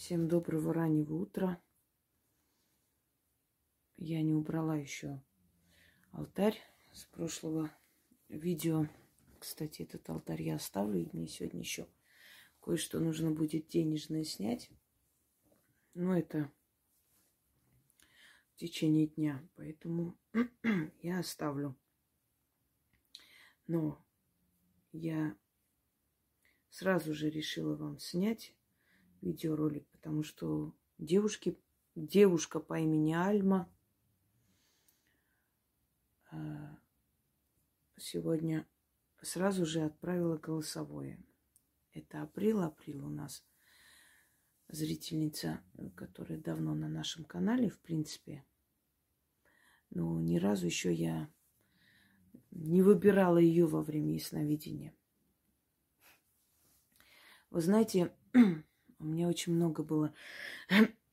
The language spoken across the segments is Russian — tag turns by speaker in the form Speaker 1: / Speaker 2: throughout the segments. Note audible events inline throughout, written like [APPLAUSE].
Speaker 1: Всем доброго раннего утра. Я не убрала еще алтарь с прошлого видео. Кстати, этот алтарь я оставлю, и мне сегодня еще кое-что нужно будет денежное снять. Но это в течение дня, поэтому [CLEARS THROAT] я оставлю. Но я сразу же решила вам снять видеоролик, потому что девушки, девушка по имени Альма а, сегодня сразу же отправила голосовое. Это април, април у нас зрительница, которая давно на нашем канале, в принципе. Но ни разу еще я не выбирала ее во время ясновидения. Вы знаете, [CLEARS THROAT] у меня очень много было, [COUGHS]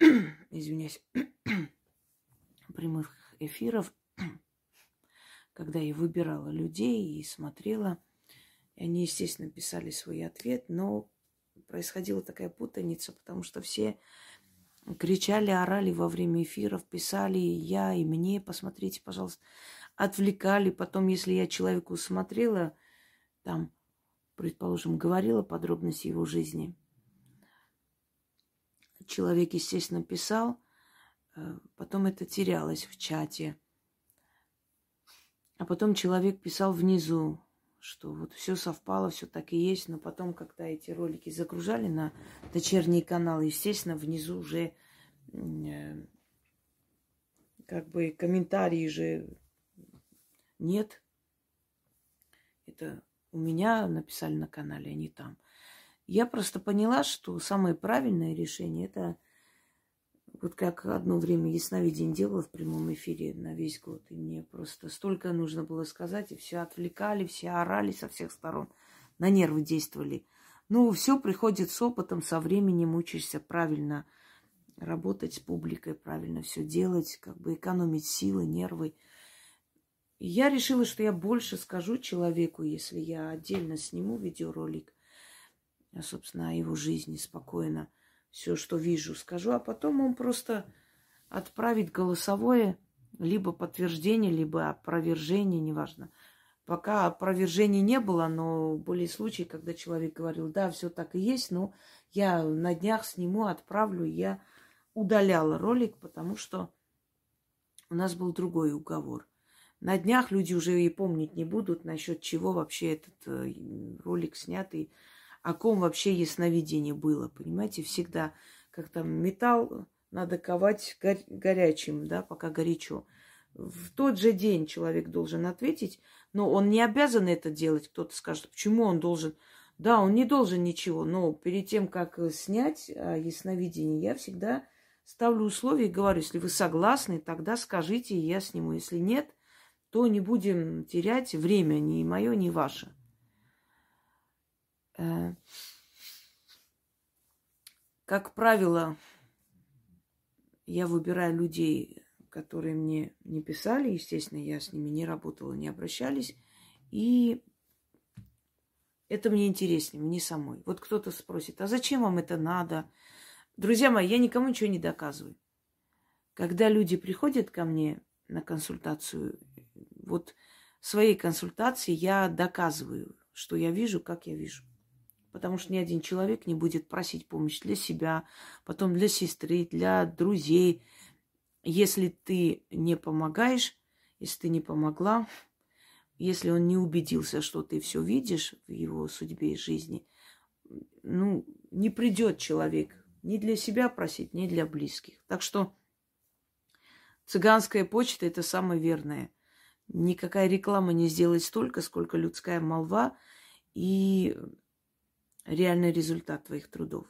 Speaker 1: извиняюсь, [COUGHS] прямых эфиров, [COUGHS] когда я выбирала людей и смотрела. И они, естественно, писали свой ответ, но происходила такая путаница, потому что все кричали, орали во время эфиров, писали я и мне, посмотрите, пожалуйста, отвлекали. Потом, если я человеку смотрела, там, предположим, говорила подробности его жизни – человек, естественно, писал, э, потом это терялось в чате. А потом человек писал внизу, что вот все совпало, все так и есть, но потом, когда эти ролики загружали на дочерние каналы, естественно, внизу уже э, как бы комментарии же нет. Это у меня написали на канале, а не там. Я просто поняла, что самое правильное решение это вот как одно время ясновидение делала в прямом эфире на весь год. И мне просто столько нужно было сказать, и все отвлекали, все орали со всех сторон, на нервы действовали. Ну, все приходит с опытом, со временем учишься правильно работать с публикой, правильно все делать, как бы экономить силы, нервы. И я решила, что я больше скажу человеку, если я отдельно сниму видеоролик, собственно, о его жизни спокойно все, что вижу, скажу, а потом он просто отправит голосовое, либо подтверждение, либо опровержение, неважно. Пока опровержения не было, но были случаи, когда человек говорил, да, все так и есть, но я на днях сниму, отправлю. Я удаляла ролик, потому что у нас был другой уговор. На днях люди уже и помнить не будут, насчет чего вообще этот э, ролик снятый о ком вообще ясновидение было, понимаете, всегда, как там металл надо ковать горя- горячим, да, пока горячо. В тот же день человек должен ответить, но он не обязан это делать. Кто-то скажет, почему он должен? Да, он не должен ничего, но перед тем, как снять ясновидение, я всегда ставлю условия и говорю, если вы согласны, тогда скажите, и я сниму. Если нет, то не будем терять время ни мое, ни ваше. Э, как правило, я выбираю людей, которые мне не писали, естественно, я с ними не работала, не обращались. И это мне интереснее, мне самой. Вот кто-то спросит, а зачем вам это надо? Друзья мои, я никому ничего не доказываю. Когда люди приходят ко мне на консультацию, вот своей консультации я доказываю, что я вижу, как я вижу потому что ни один человек не будет просить помощь для себя, потом для сестры, для друзей. Если ты не помогаешь, если ты не помогла, если он не убедился, что ты все видишь в его судьбе и жизни, ну, не придет человек ни для себя просить, ни для близких. Так что цыганская почта это самое верное. Никакая реклама не сделает столько, сколько людская молва. И реальный результат твоих трудов.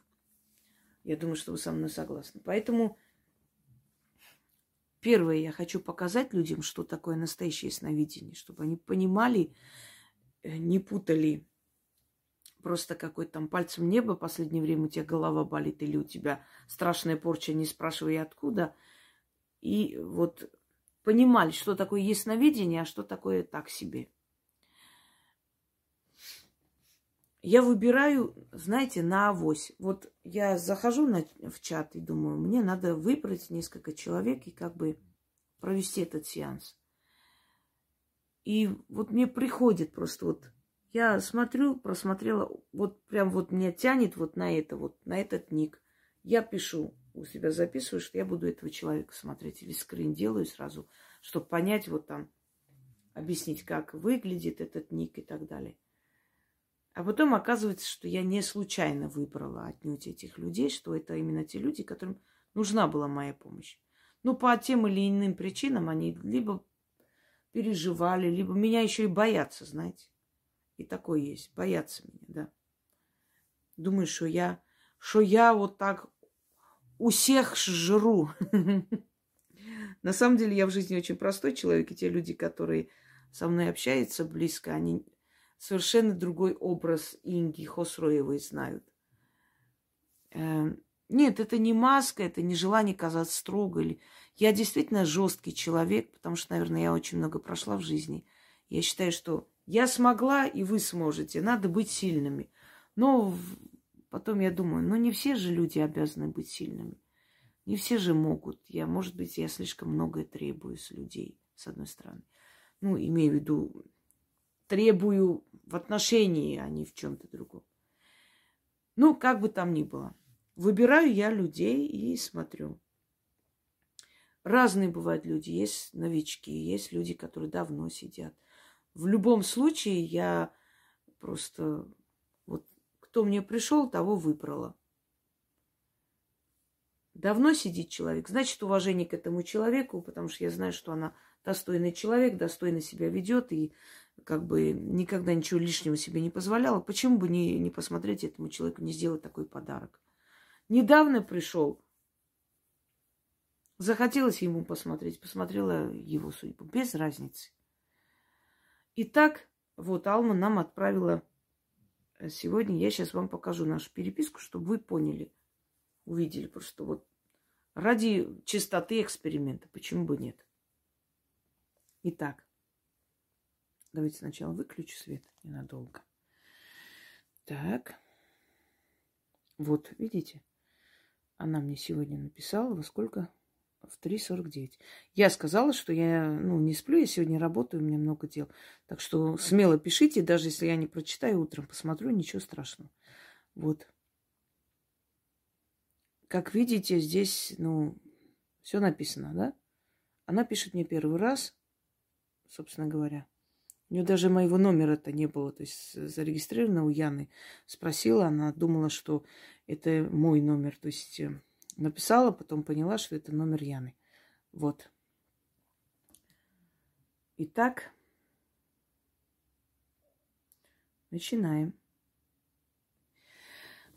Speaker 1: Я думаю, что вы со мной согласны. Поэтому первое, я хочу показать людям, что такое настоящее сновидение, чтобы они понимали, э, не путали просто какой-то там пальцем небо, в последнее время у тебя голова болит, или у тебя страшная порча, не спрашивай откуда. И вот понимали, что такое ясновидение, а что такое так себе. Я выбираю, знаете, на авось. Вот я захожу на, в чат и думаю, мне надо выбрать несколько человек и как бы провести этот сеанс. И вот мне приходит просто вот, я смотрю, просмотрела, вот прям вот меня тянет вот на это, вот на этот ник. Я пишу, у себя записываю, что я буду этого человека смотреть. Или скрин делаю сразу, чтобы понять вот там, объяснить, как выглядит этот ник и так далее. А потом оказывается, что я не случайно выбрала отнюдь этих людей, что это именно те люди, которым нужна была моя помощь. Ну, по тем или иным причинам они либо переживали, либо меня еще и боятся, знаете. И такое есть. Боятся меня, да. Думаю, что я, что я вот так у всех жру. [LAUGHS] На самом деле я в жизни очень простой человек, и те люди, которые со мной общаются близко, они совершенно другой образ Инги Хосроевой знают. Эм, нет, это не маска, это не желание казаться строгой. Я действительно жесткий человек, потому что, наверное, я очень много прошла в жизни. Я считаю, что я смогла, и вы сможете. Надо быть сильными. Но потом я думаю, ну не все же люди обязаны быть сильными. Не все же могут. Я, может быть, я слишком многое требую с людей, с одной стороны. Ну, имею в виду, требую в отношении, а не в чем-то другом. Ну, как бы там ни было. Выбираю я людей и смотрю. Разные бывают люди. Есть новички, есть люди, которые давно сидят. В любом случае я просто... Вот кто мне пришел, того выбрала. Давно сидит человек, значит, уважение к этому человеку, потому что я знаю, что она достойный человек, достойно себя ведет и как бы никогда ничего лишнего себе не позволяла. Почему бы не, не посмотреть этому человеку, не сделать такой подарок? Недавно пришел. Захотелось ему посмотреть, посмотрела его судьбу. Без разницы. Итак, вот Алма нам отправила э, сегодня. Я сейчас вам покажу нашу переписку, чтобы вы поняли, увидели. Просто вот ради чистоты эксперимента. Почему бы нет? Итак, давайте сначала выключу свет ненадолго. Так. Вот, видите? Она мне сегодня написала, во сколько? В 3.49. Я сказала, что я ну, не сплю, я сегодня работаю, у меня много дел. Так что смело пишите, даже если я не прочитаю, утром посмотрю, ничего страшного. Вот. Как видите, здесь, ну, все написано, да? Она пишет мне первый раз, собственно говоря. У нее даже моего номера-то не было, то есть зарегистрировано у Яны. Спросила, она думала, что это мой номер. То есть э, написала, потом поняла, что это номер Яны. Вот. Итак, начинаем.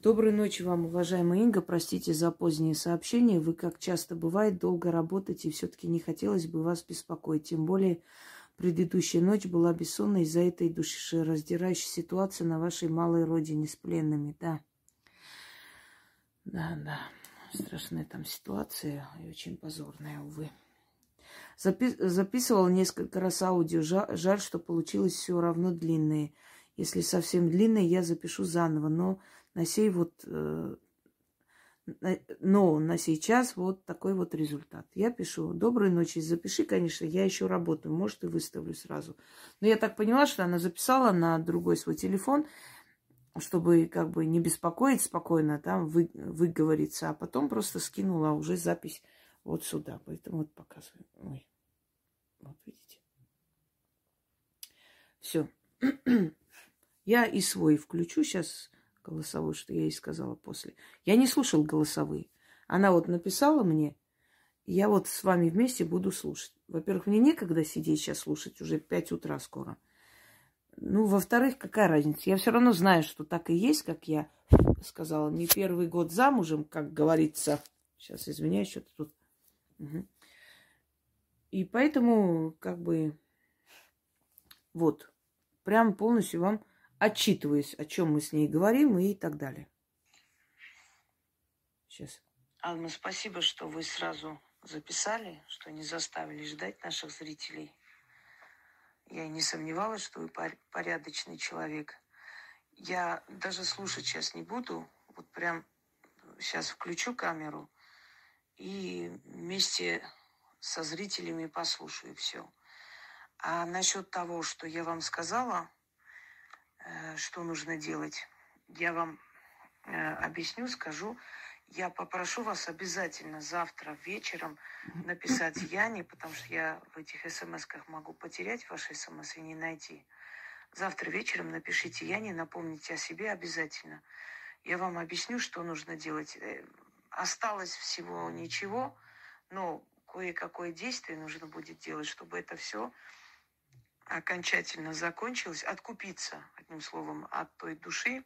Speaker 1: Доброй ночи вам, уважаемая Инга. Простите за позднее сообщение. Вы, как часто бывает, долго работаете, и все-таки не хотелось бы вас беспокоить. Тем более, предыдущая ночь была бессонной из-за этой душераздирающей ситуации на вашей малой родине с пленными. Да. Да, да. Страшная там ситуация и очень позорная, увы. Запи- записывал несколько раз аудио. Жаль, что получилось все равно длинные. Если совсем длинные, я запишу заново. Но на сей вот... Э, но на сейчас вот такой вот результат. Я пишу, доброй ночи, запиши, конечно, я еще работаю, может, и выставлю сразу. Но я так поняла, что она записала на другой свой телефон, чтобы как бы не беспокоить спокойно, там вы, выговориться, а потом просто скинула уже запись вот сюда. Поэтому вот показываю. Ой. Вот видите. Все. [CLEARS THROAT] Я и свой включу сейчас голосовой, что я ей сказала после. Я не слушал голосовые. Она вот написала мне, я вот с вами вместе буду слушать. Во-первых, мне некогда сидеть сейчас слушать, уже 5 утра скоро. Ну, во-вторых, какая разница? Я все равно знаю, что так и есть, как я сказала. Не первый год замужем, как говорится. Сейчас, извиняюсь, что-то тут. Угу. И поэтому, как бы, вот, прям полностью вам отчитываюсь, о чем мы с ней говорим и так далее. Сейчас. Алма, спасибо, что вы сразу записали, что не заставили ждать наших зрителей. Я не сомневалась, что вы порядочный человек. я даже слушать сейчас не буду. Вот прям сейчас включу камеру и вместе со зрителями послушаю все. А насчет того, что я вам сказала, что нужно делать, я вам э, объясню, скажу. Я попрошу вас обязательно завтра вечером написать [CLEARS THROAT] Яне, потому что я в этих смс-ках могу потерять ваши смс и не найти. Завтра вечером напишите Яне, напомните о себе обязательно. Я вам объясню, что нужно делать. Э, осталось всего ничего, но кое-какое действие нужно будет делать, чтобы это все окончательно закончилось, откупиться, одним словом, от той души,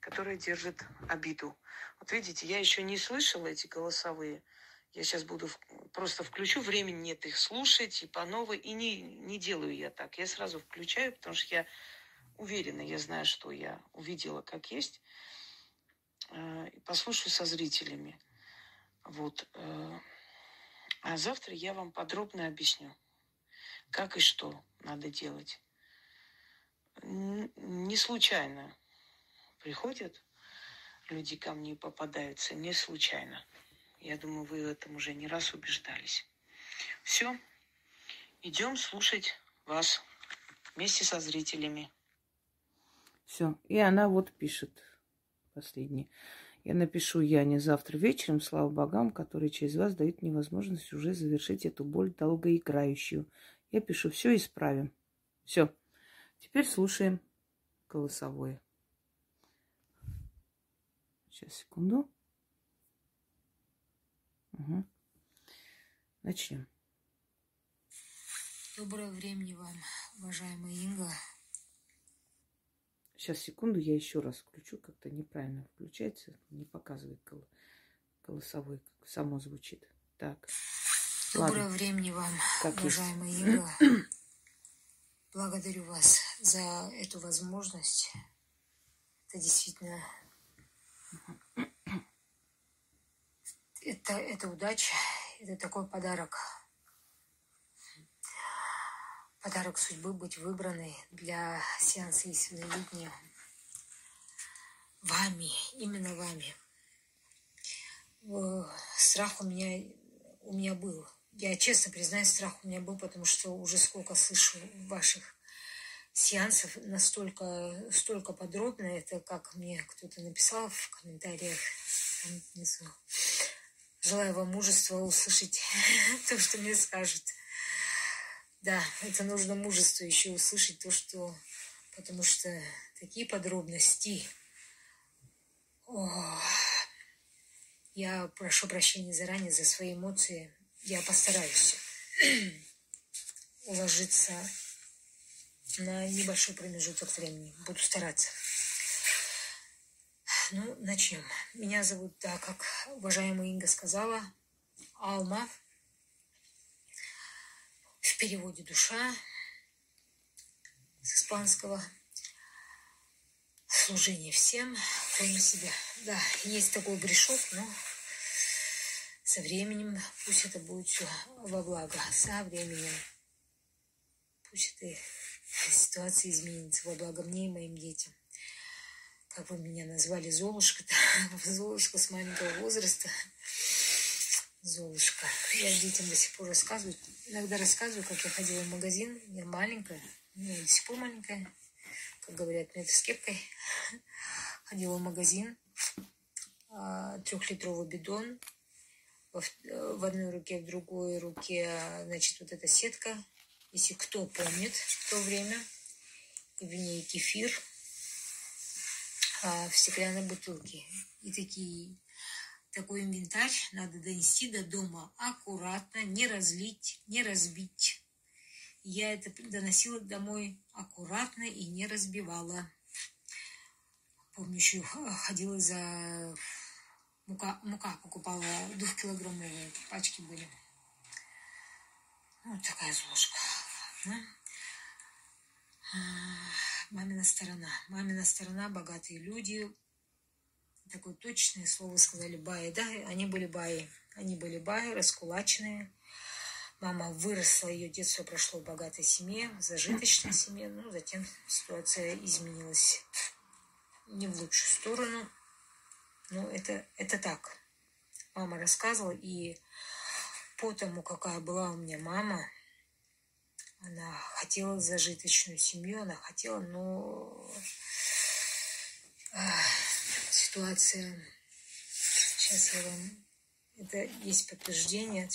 Speaker 1: которая держит обиду. Вот видите, я еще не слышала эти голосовые. Я сейчас буду просто включу, времени нет их слушать и по новой. И не, не делаю я так. Я сразу включаю, потому что я уверена, я знаю, что я увидела как есть. Э, и послушаю со зрителями. Вот. Э, а завтра я вам подробно объясню, как и что надо делать. Не случайно приходят люди ко мне попадаются, не случайно. Я думаю, вы в этом уже не раз убеждались. Все, идем слушать вас вместе со зрителями. Все, и она вот пишет последний. Я напишу Яне завтра вечером, слава богам, которые через вас дают мне возможность уже завершить эту боль долгоиграющую. Я пишу, все исправим. Все. Теперь слушаем голосовое. Сейчас, секунду. Угу. Начнем.
Speaker 2: Доброе времени вам, уважаемая Инга.
Speaker 1: Сейчас, секунду, я еще раз включу. Как-то неправильно включается, не показывает голосовой, как само звучит. Так.
Speaker 2: Доброе Ладно. времени вам, как уважаемая есть? Инга. [CLEARS THROAT] Благодарю вас за эту возможность. Это действительно это, это удача, это такой подарок. Подарок судьбы быть выбранной для сеанса видения. Вами, именно вами. Страх у меня, у меня был. Я честно признаюсь, страх у меня был, потому что уже сколько слышу ваших сеансов настолько столько подробно, это как мне кто-то написал в комментариях там внизу. Желаю вам мужества услышать [LAUGHS] то, что мне скажут. Да, это нужно мужество еще услышать то, что... Потому что такие подробности... О, я прошу прощения заранее за свои эмоции. Я постараюсь [CLEARS THROAT] уложиться на небольшой промежуток времени. Буду стараться. Ну, начнем. Меня зовут, да, как уважаемая Инга сказала, Алма. В переводе душа с испанского. Служение всем, кроме себя. Да, есть такой грешок, но со временем пусть это будет все во благо. Со временем. Пусть эта ситуация изменится во благо мне и моим детям как вы меня назвали, Золушка-то, [LAUGHS] Золушка с маленького возраста. Золушка. Я детям до сих пор рассказываю. Иногда рассказываю, как я ходила в магазин. Я маленькая, ну, до сих пор маленькая. Как говорят, метр с кепкой. [LAUGHS] Ходила в магазин. А, трехлитровый бидон. В одной руке, в другой руке, значит, вот эта сетка. Если кто помнит в то время. И в ней кефир – а, в стеклянной бутылке. И такие, такой инвентарь надо донести до дома аккуратно, не разлить, не разбить. Я это доносила домой аккуратно и не разбивала. Помню, еще ходила за мука, мука покупала двухкилограммовые пачки были. Вот такая зложка. мамина сторона. Мамина сторона, богатые люди. Такое точное слово сказали баи, да? Они были баи. Они были баи, раскулаченные. Мама выросла, ее детство прошло в богатой семье, в зажиточной семье. Ну, затем ситуация изменилась не в лучшую сторону. Но это, это так. Мама рассказывала, и по тому, какая была у меня мама, она хотела зажиточную семью, она хотела, но ситуация, сейчас я вам, это есть подтверждение,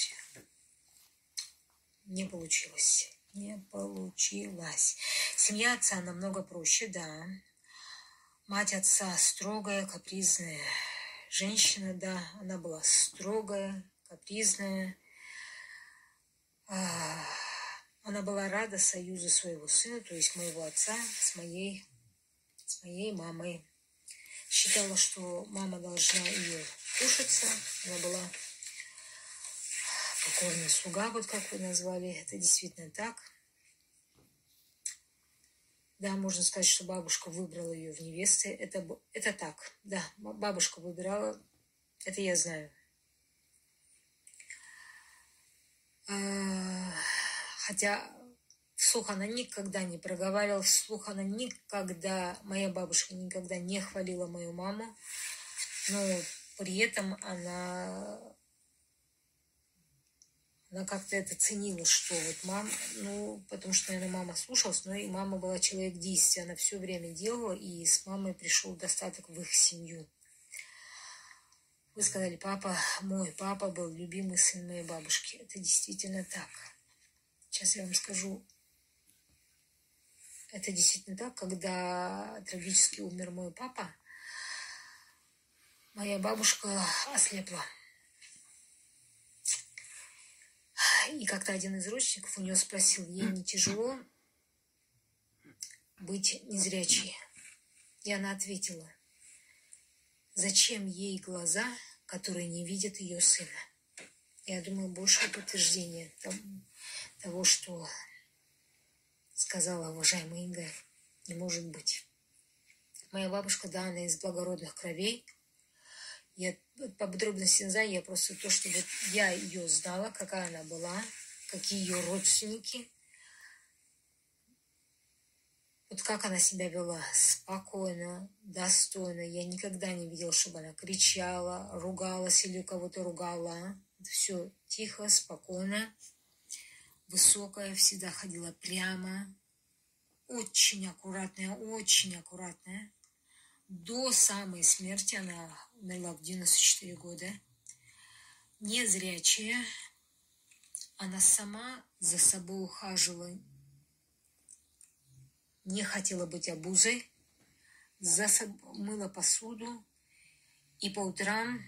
Speaker 2: не получилось. Не получилось. Семья отца намного проще, да. Мать отца строгая, капризная. Женщина, да, она была строгая, капризная. А, она была рада союзу своего сына, то есть моего отца, с моей, с моей мамой. Считала, что мама должна ее кушаться. Она была покорный слуга, вот как вы назвали. Это действительно так. Да, можно сказать, что бабушка выбрала ее в невесты. Это, это так. Да, бабушка выбирала. Это я знаю. А, хотя вслух она никогда не проговаривала, вслух она никогда, моя бабушка никогда не хвалила мою маму, но при этом она, она как-то это ценила, что вот мама, ну, потому что, наверное, мама слушалась, но и мама была человек действия, она все время делала, и с мамой пришел достаток в их семью. Вы сказали, папа, мой папа был любимый сын моей бабушки. Это действительно так. Сейчас я вам скажу. Это действительно так, когда трагически умер мой папа, моя бабушка ослепла. И как-то один из родственников у нее спросил, ей не тяжело быть незрячей? И она ответила, Зачем ей глаза, которые не видят ее сына? Я думаю, большее подтверждение того, что сказала уважаемая Инга, не может быть. Моя бабушка, да, она из благородных кровей. Я по подробности не знаю, я просто то, что вот я ее знала, какая она была, какие ее родственники – вот как она себя вела, спокойно, достойно. Я никогда не видела, чтобы она кричала, ругалась или кого-то ругала. Все тихо, спокойно, высокая, всегда ходила прямо, очень аккуратная, очень аккуратная. До самой смерти она умерла в 94 года. Незрячая. Она сама за собой ухаживала не хотела быть обузой, мыла посуду, и по утрам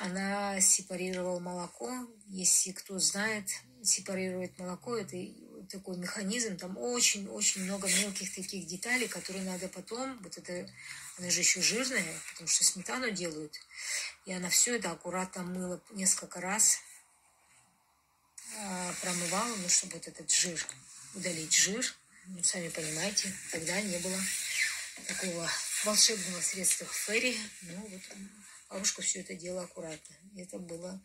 Speaker 2: она сепарировала молоко. Если кто знает, сепарирует молоко, это такой механизм, там очень-очень много мелких таких деталей, которые надо потом, вот это, она же еще жирная, потому что сметану делают, и она все это аккуратно мыла несколько раз, а, промывала, ну, чтобы вот этот жир, удалить жир, ну, сами понимаете, тогда не было такого волшебного средства ферри. Ну, вот бабушка все это делала аккуратно. Это было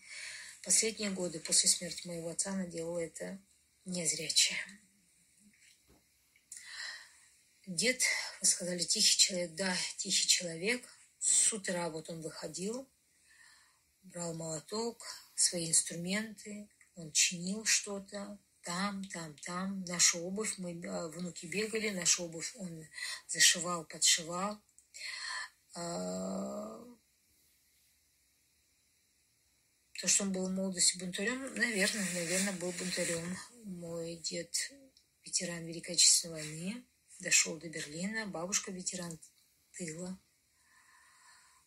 Speaker 2: последние годы после смерти моего отца она делала это незрячая. Дед, вы сказали, тихий человек. Да, тихий человек. С утра вот он выходил, брал молоток, свои инструменты, он чинил что-то, там, там, там. Нашу обувь, мы а, внуки бегали, нашу обувь он зашивал, подшивал. А, то, что он был в молодости бунтарем, наверное, наверное, был бунтарем. Мой дед ветеран Великой Отечественной войны, дошел до Берлина, бабушка ветеран тыла.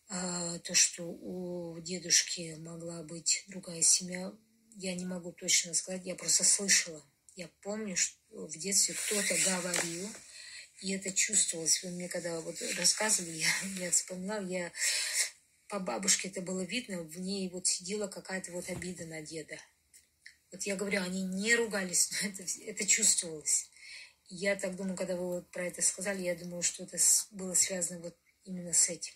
Speaker 2: А, то, что у дедушки могла быть другая семья, я не могу точно сказать, я просто слышала. Я помню, что в детстве кто-то говорил, и это чувствовалось. Вы мне когда вот рассказывали, я, [LAUGHS] я вспоминала, я по бабушке это было видно, в ней вот сидела какая-то вот обида на деда. Вот я говорю, они не ругались, но это, это чувствовалось. Я так думаю, когда вы вот про это сказали, я думаю, что это было связано вот именно с этим.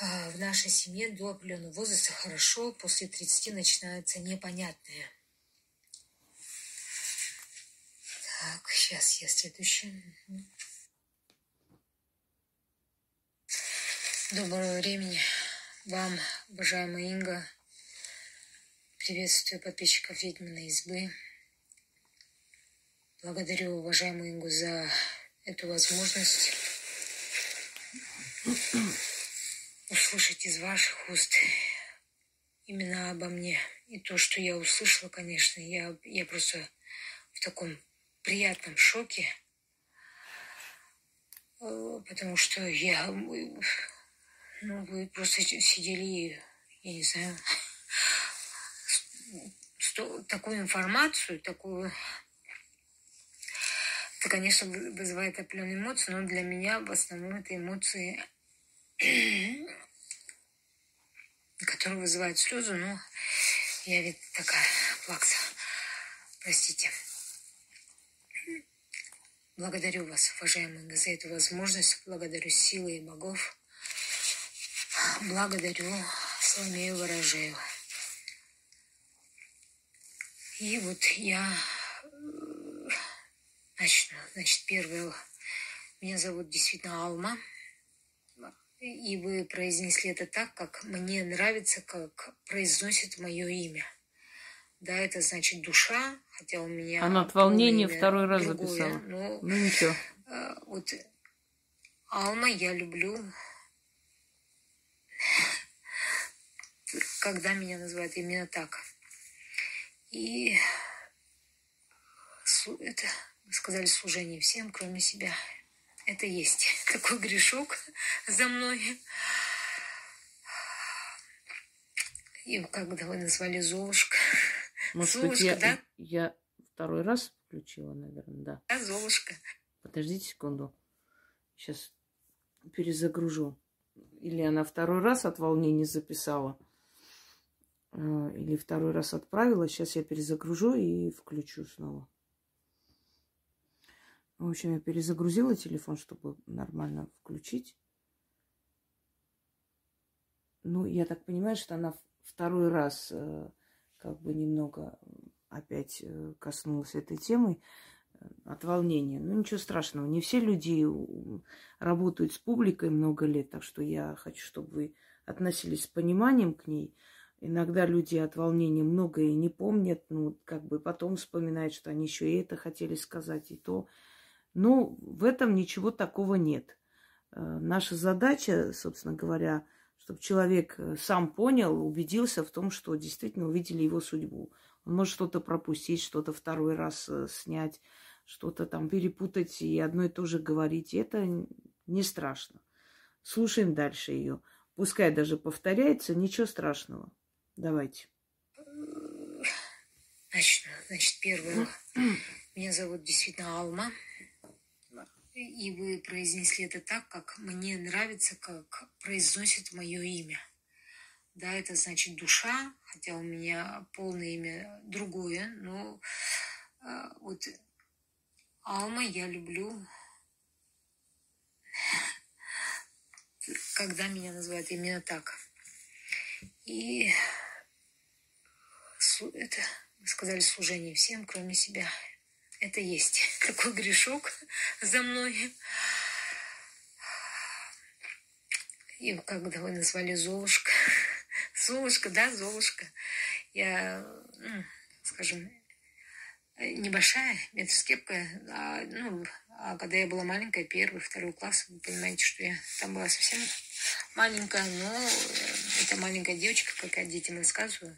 Speaker 2: а, в нашей семье до определенного возраста хорошо, после 30 начинается непонятное. Так, сейчас я следующий. Доброго времени вам, уважаемая Инга. Приветствую подписчиков Ведьминой избы. Благодарю уважаемую Ингу за эту возможность услышать из ваших уст именно обо мне. И то, что я услышала, конечно, я, я просто в таком приятном шоке, э, потому что я, ну, вы просто сидели, я не знаю, такую информацию, такую это, конечно, вызывает определенные эмоции, но для меня в основном это эмоции, [CLEARS THROAT] которые вызывают слезы, но я ведь такая плакса. Простите. Благодарю вас, уважаемые, за эту возможность. Благодарю силы и богов. Благодарю Соломею Ворожею. И вот я Начну. Значит, первое. Меня зовут действительно Алма. И вы произнесли это так, как мне нравится, как произносит мое имя. Да, это значит душа, хотя у меня...
Speaker 1: Она от волнения второй раз другое, записала. Но, ну ничего.
Speaker 2: Э, вот Алма я люблю, когда меня называют именно так. И это вы сказали служение всем, кроме себя. Это есть [LAUGHS] такой грешок за мной. И когда вы назвали Золушка. [LAUGHS]
Speaker 1: Может Золушка, быть, я, да? я второй раз включила, наверное, да.
Speaker 2: Да, Золушка.
Speaker 1: Подождите секунду. Сейчас перезагружу. Или она второй раз от волнения записала, или второй раз отправила. Сейчас я перезагружу и включу снова. В общем, я перезагрузила телефон, чтобы нормально включить. Ну, я так понимаю, что она второй раз э, как бы немного опять э, коснулась этой темы э, от волнения. Ну, ничего страшного. Не все люди работают с публикой много лет, так что я хочу, чтобы вы относились с пониманием к ней. Иногда люди от волнения многое не помнят, ну, как бы потом вспоминают, что они еще и это хотели сказать, и то. Ну, в этом ничего такого нет. Э, наша задача, собственно говоря, чтобы человек э, сам понял, убедился в том, что действительно увидели его судьбу. Он может что-то пропустить, что-то второй раз э, снять, что-то там перепутать и одно и то же говорить. Это не страшно. Слушаем дальше ее. Пускай даже повторяется, ничего страшного. Давайте.
Speaker 2: Начну. Значит, первое. Меня зовут действительно Алма и вы произнесли это так, как мне нравится, как произносит мое имя. Да, это значит душа, хотя у меня полное имя другое, но э, вот Алма я люблю, когда меня называют именно так. И это, вы сказали, служение всем, кроме себя. Это есть. [LAUGHS] Такой грешок за мной. И когда вы назвали Золушка, [LAUGHS] Золушка, да, Золушка, я, ну, скажем, небольшая, метр а, ну, а когда я была маленькая, первый, второй класс, вы понимаете, что я там была совсем маленькая, но это маленькая девочка, как я детям рассказываю,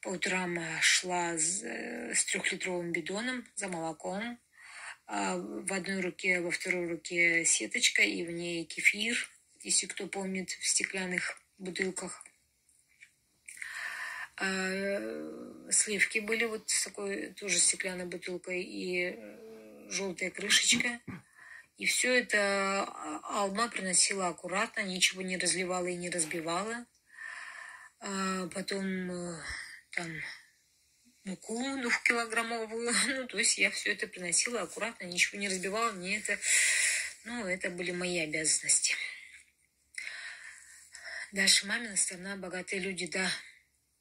Speaker 2: по утрам э, шла э, с трехлитровым бидоном за молоком. А в одной руке, во второй руке сеточка, и в ней кефир, если кто помнит, в стеклянных бутылках. А сливки были вот с такой тоже стеклянной бутылкой и э, желтая крышечка. И все это а, Алма приносила аккуратно, ничего не разливала и не разбивала. Потом там муку двухкилограммовую. [LAUGHS] Ну, то есть я все это приносила аккуратно, ничего не разбивала. Мне это, ну, это были мои обязанности. Дальше мамина сторона, богатые люди, да.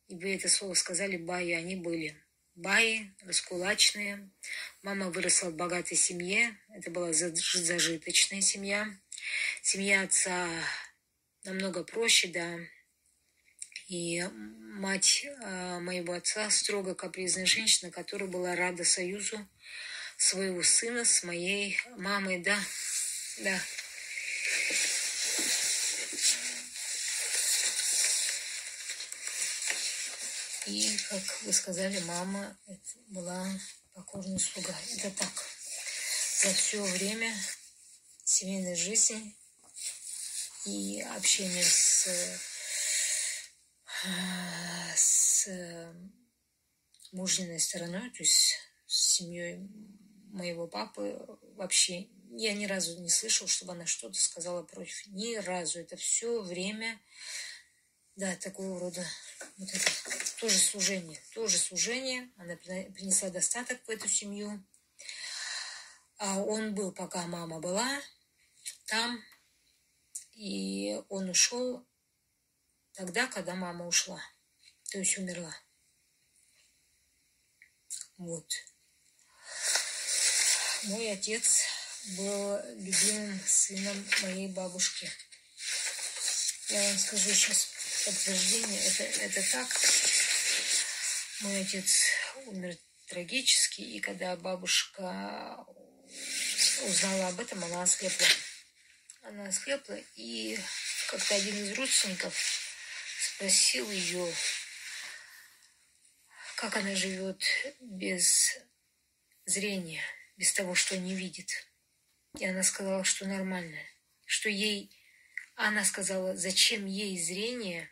Speaker 2: И вы это слово сказали, баи, они были. Баи, раскулачные. Мама выросла в богатой семье. Это была зажиточная семья. Семья отца намного проще, да. И мать э, моего отца строго капризная женщина, которая была рада союзу своего сына с моей мамой, да, да. И, как вы сказали, мама была покорная слуга. Это так. За все время семейной жизни и общения с, с мужниной стороной, то есть с семьей моего папы, вообще я ни разу не слышал, чтобы она что-то сказала против. Ни разу. Это все время, да, такого рода вот это тоже служение, тоже служение. Она принесла достаток в эту семью. А он был, пока мама была там, и он ушел тогда, когда мама ушла, то есть умерла. Вот. Мой отец был любимым сыном моей бабушки. Я вам скажу сейчас подтверждение, это, это так. Мой отец умер трагически, и когда бабушка узнала об этом, она ослепла. Она ослепла, и как-то один из родственников спросил ее, как она живет без зрения, без того, что не видит. И она сказала, что нормально, что ей... Она сказала, зачем ей зрение,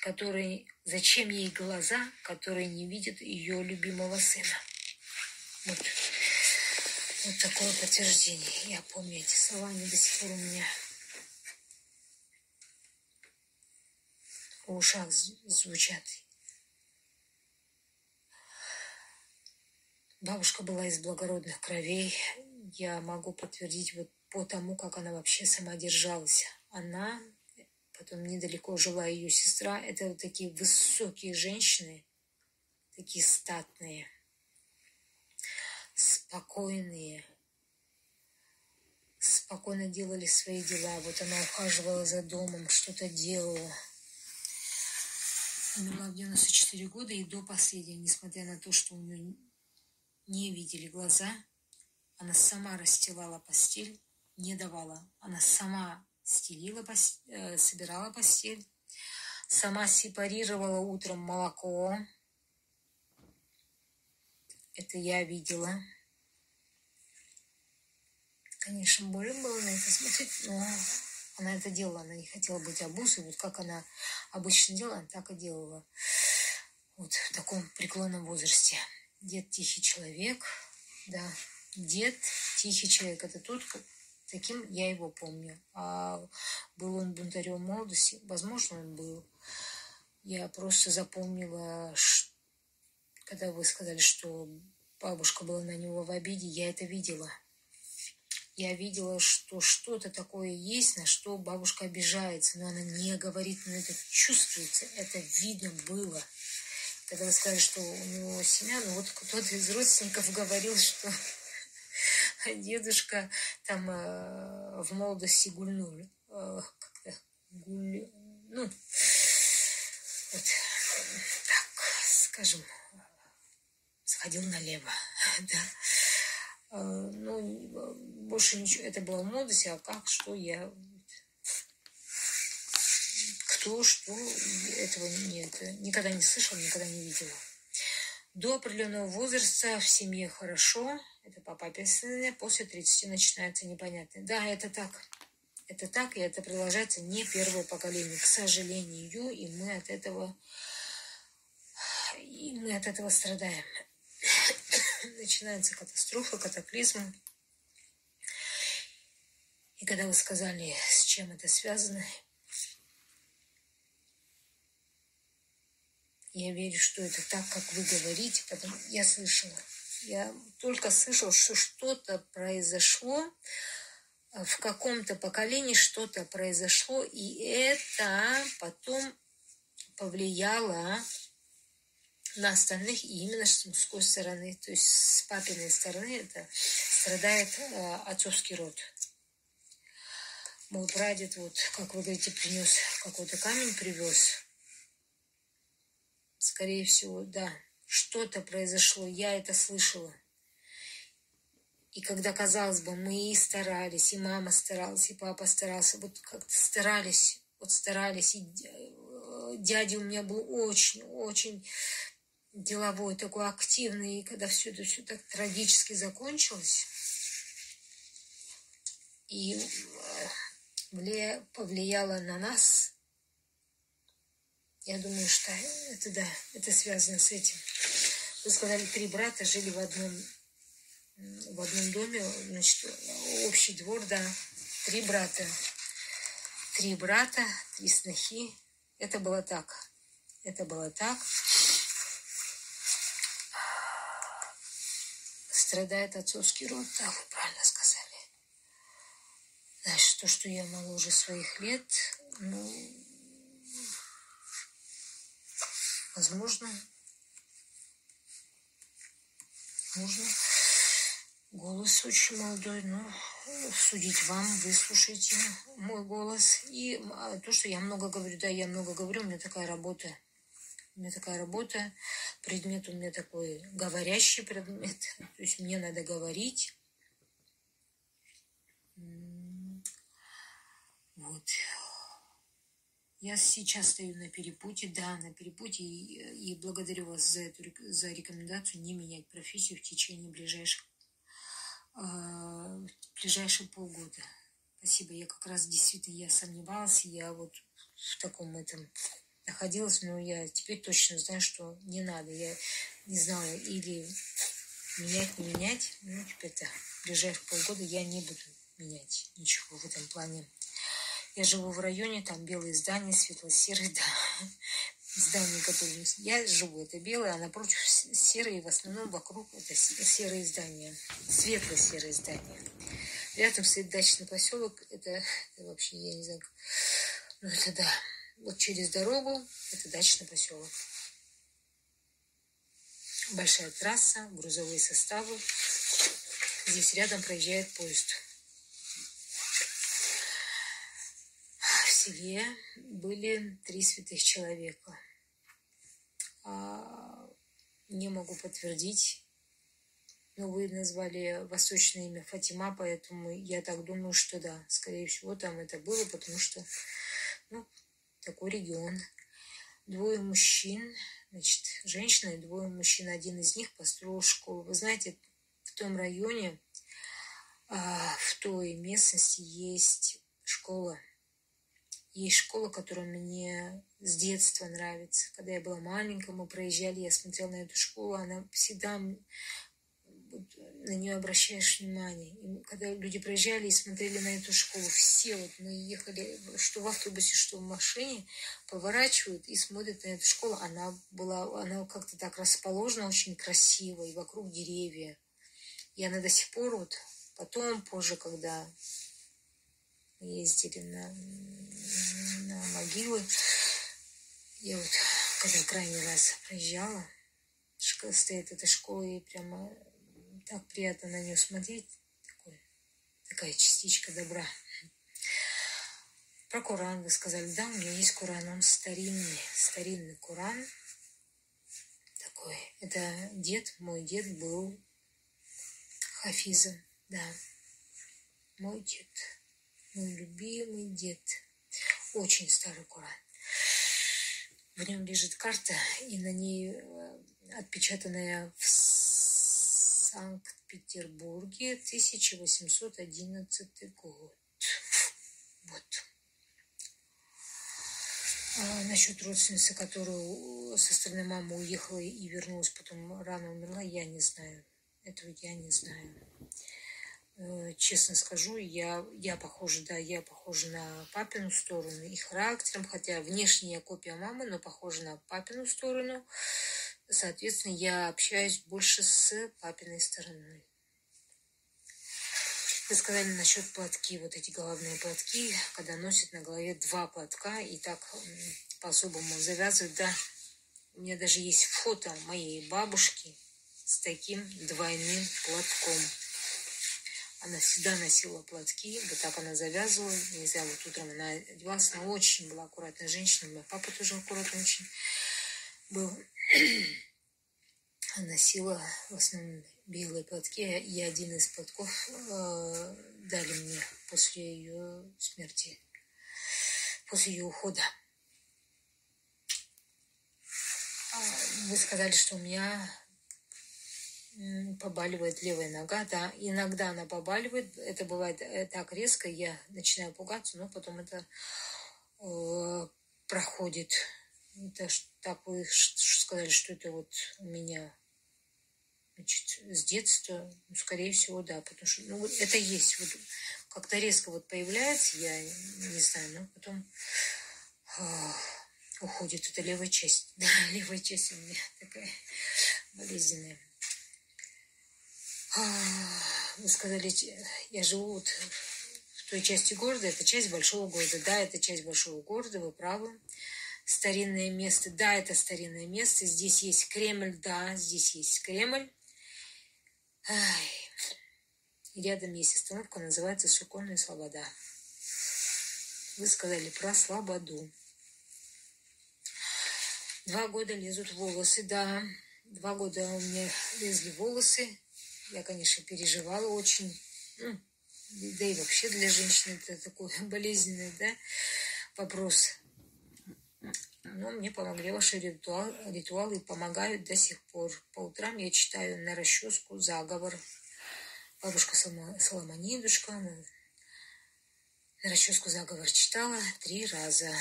Speaker 2: который, зачем ей глаза, которые не видят ее любимого сына. Вот. Вот такое подтверждение. Я помню эти слова, они до сих пор у меня в ушах звучат. Бабушка была из благородных кровей. Я могу подтвердить вот по тому, как она вообще сама держалась. Она потом недалеко жила ее сестра. Это вот такие высокие женщины, такие статные, спокойные, спокойно делали свои дела. Вот она ухаживала за домом, что-то делала. Умерла в 94 года и до последнего, несмотря на то, что у нее не видели глаза, она сама расстилала постель, не давала. Она сама стелила, постель, собирала постель, сама сепарировала утром молоко. Это я видела. Конечно, больно было на это смотреть, но она это делала, она не хотела быть обузой. Вот как она обычно делала, так и делала. Вот в таком преклонном возрасте. Дед тихий человек, да, дед тихий человек. Это тот, Таким я его помню. А был он бунтарем молодости? Возможно, он был. Я просто запомнила, когда вы сказали, что бабушка была на него в обиде, я это видела. Я видела, что что-то такое есть, на что бабушка обижается, но она не говорит, но это чувствуется, это видно было. Когда вы сказали, что у него семья, ну вот кто-то из родственников говорил, что [LAUGHS] дедушка там э, в молодости гульнул. Э, как-то гуль... Ну, вот так, скажем, сходил налево, [LAUGHS] да. Э, ну, больше ничего, это было в молодости, а как, что я кто, что, этого нет, никогда не слышал, никогда не видела. До определенного возраста в семье хорошо, это по папе после 30 начинается непонятное. Да, это так. Это так, и это продолжается не первое поколение, к сожалению, и мы от этого, и мы от этого страдаем. Начинается катастрофа, катаклизм. И когда вы сказали, с чем это связано, Я верю, что это так, как вы говорите, потому я слышала. Я только слышала, что что-то произошло в каком-то поколении что-то произошло, и это потом повлияло на остальных и именно с мужской стороны. То есть с папиной стороны это страдает э, отцовский род. Мой прадед, вот, как вы говорите, принес какой-то камень, привез. Скорее всего, да, что-то произошло, я это слышала. И когда, казалось бы, мы и старались, и мама старалась, и папа старался, вот как-то старались, вот старались, и э, дядя у меня был очень, очень деловой, такой активный, и когда все это все так трагически закончилось, и э, повлияло на нас, я думаю, что это да, это связано с этим. Вы сказали, три брата жили в одном в одном доме, значит, общий двор, да, три брата. Три брата, три снохи. Это было так. Это было так. Страдает отцовский род, да, вы правильно сказали. Значит, то, что я моложе своих лет, ну, возможно, можно. Голос очень молодой, но судить вам, выслушайте мой голос. И а, то, что я много говорю, да, я много говорю, у меня такая работа. У меня такая работа, предмет у меня такой говорящий предмет. [LAUGHS] То есть мне надо говорить. Вот. Я сейчас стою на перепутье, да, на перепутье, и, и благодарю вас за эту за рекомендацию не менять профессию в течение ближайших в ближайшие полгода. Спасибо. Я как раз действительно я сомневалась, я вот в таком этом находилась, но я теперь точно знаю, что не надо. Я не знаю, или менять, не менять. Ну, теперь-то в ближайшие полгода я не буду менять ничего в этом плане. Я живу в районе, там белые здания, светло-серые, да [LAUGHS] здание, которое я живу, это белое, а напротив серые, в основном вокруг это серые здания, светло-серые здания. Рядом стоит дачный поселок, это, это вообще, я не знаю, ну это да, вот через дорогу это дачный поселок. Большая трасса, грузовые составы. Здесь рядом проезжает поезд. В селе были три святых человека. А, не могу подтвердить. Но вы назвали восточное имя Фатима, поэтому я так думаю, что да, скорее всего, там это было, потому что, ну, такой регион. Двое мужчин, значит, женщина и двое мужчин. Один из них построил школу. Вы знаете, в том районе, а, в той местности есть школа – есть школа, которая мне с детства нравится. Когда я была маленькая, мы проезжали, я смотрела на эту школу, она всегда на нее обращаешь внимание. И когда люди проезжали и смотрели на эту школу, все вот мы ехали, что в автобусе, что в машине, поворачивают и смотрят на эту школу. Она была, она как-то так расположена, очень красиво, и вокруг деревья. И она до сих пор вот, потом, позже, когда ездили на, на могилы. Я вот, когда крайний раз проезжала, стоит эта школа, и прямо так приятно на нее смотреть. Такой, такая частичка добра. Про Коран вы сказали. Да, у меня есть Коран, он старинный, старинный Коран. Такой. Это дед, мой дед был Хафизом, да. Мой дед мой любимый дед. Очень старый Коран. В нем лежит карта, и на ней э, отпечатанная в Санкт-Петербурге 1811 год. Вот. А насчет родственницы, которая со стороны мамы уехала и вернулась, потом рано умерла, я не знаю. Этого я не знаю. Э, честно скажу, я, я похожа, да, я похожа на папину сторону и характером, хотя внешне я копия мамы, но похожа на папину сторону. Соответственно, я общаюсь больше с папиной стороной. Вы сказали насчет платки, вот эти головные платки, когда носят на голове два платка и так по-особому завязывают, да. У меня даже есть фото моей бабушки с таким двойным платком. Она всегда носила платки, вот так она завязывала. Не знаю, вот утром она одевалась, она очень была аккуратная женщина. Мой папа тоже аккуратный очень был. [CLEARS THROAT] Носила в основном белые платки, и один из платков э, дали мне после ее смерти, после ее ухода. А, вы сказали, что у меня побаливает левая нога, да, иногда она побаливает, это бывает э, так резко, я начинаю пугаться, но потом это э, проходит. Это так вы сказали, что это вот у меня значит, с детства, ну, скорее всего, да, потому что, ну, это есть, вот как-то резко вот появляется, я не знаю, но потом э, уходит эта левая часть, [LAUGHS] да, левая часть у меня такая болезненная. Вы сказали, я живу вот в той части города, это часть большого города. Да, это часть большого города, вы правы. Старинное место, да, это старинное место. Здесь есть Кремль, да, здесь есть Кремль. Ай. Рядом есть остановка, называется Суконная Слобода. Вы сказали про Слободу. Два года лезут волосы, да. Два года у меня лезли волосы. Я, конечно, переживала очень. Ну, да и вообще для женщины это такой [LAUGHS] болезненный да, вопрос. Но мне помогли ваши ритуалы, ритуалы помогают до сих пор. По утрам я читаю на расческу заговор. Бабушка Соломонидушка на расческу заговор читала три раза.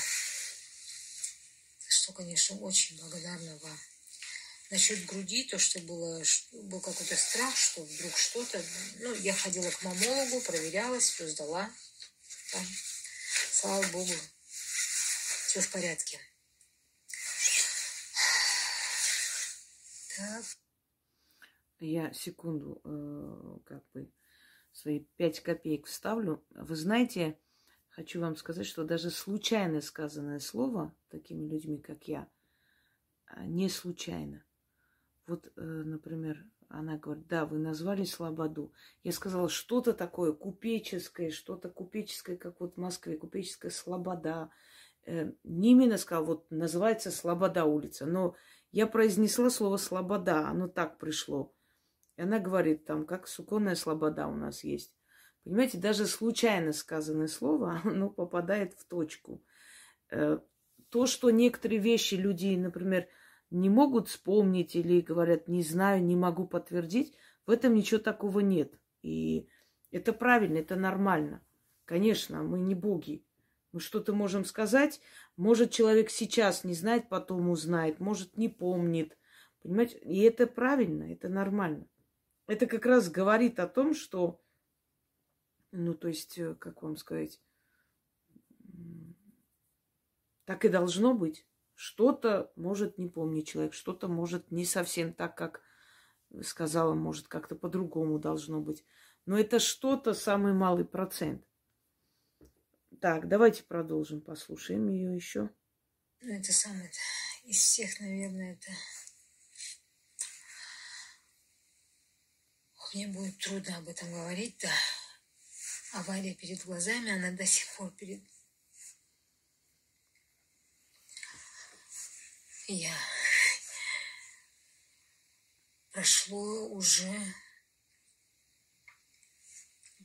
Speaker 2: За что, конечно, очень благодарна вам. Насчет груди, то, что было, был какой-то страх, что вдруг что-то... Ну, я ходила к мамологу, проверялась, все сдала. Там, слава богу, все в порядке.
Speaker 1: Я секунду, э, как бы, свои пять копеек вставлю. Вы знаете, хочу вам сказать, что даже случайно сказанное слово такими людьми, как я, а, не случайно. Вот, э, например, она говорит, да, вы назвали Слободу. Я сказала, что-то такое купеческое, что-то купеческое, как вот в Москве, купеческая Слобода. Э, не именно сказала, вот называется Слобода улица, но я произнесла слово Слобода, оно так пришло. И она говорит, там, как суконная Слобода у нас есть. Понимаете, даже случайно сказанное слово, [LAUGHS] оно попадает в точку. Э, то, что некоторые вещи люди, например, не могут вспомнить или говорят, не знаю, не могу подтвердить, в этом ничего такого нет. И это правильно, это нормально. Конечно, мы не боги. Мы что-то можем сказать. Может, человек сейчас не знает, потом узнает. Может, не помнит. Понимаете? И это правильно, это нормально. Это как раз говорит о том, что, ну, то есть, э, как вам сказать, так и должно быть. Что-то может не помнить человек, что-то может не совсем так, как сказала, может как-то по-другому должно быть. Но это что-то самый малый процент. Так, давайте продолжим, послушаем ее еще.
Speaker 2: Ну, это самое -то, из всех, наверное, это... Мне будет трудно об этом говорить, да. Авария перед глазами, она до сих пор перед Я прошло уже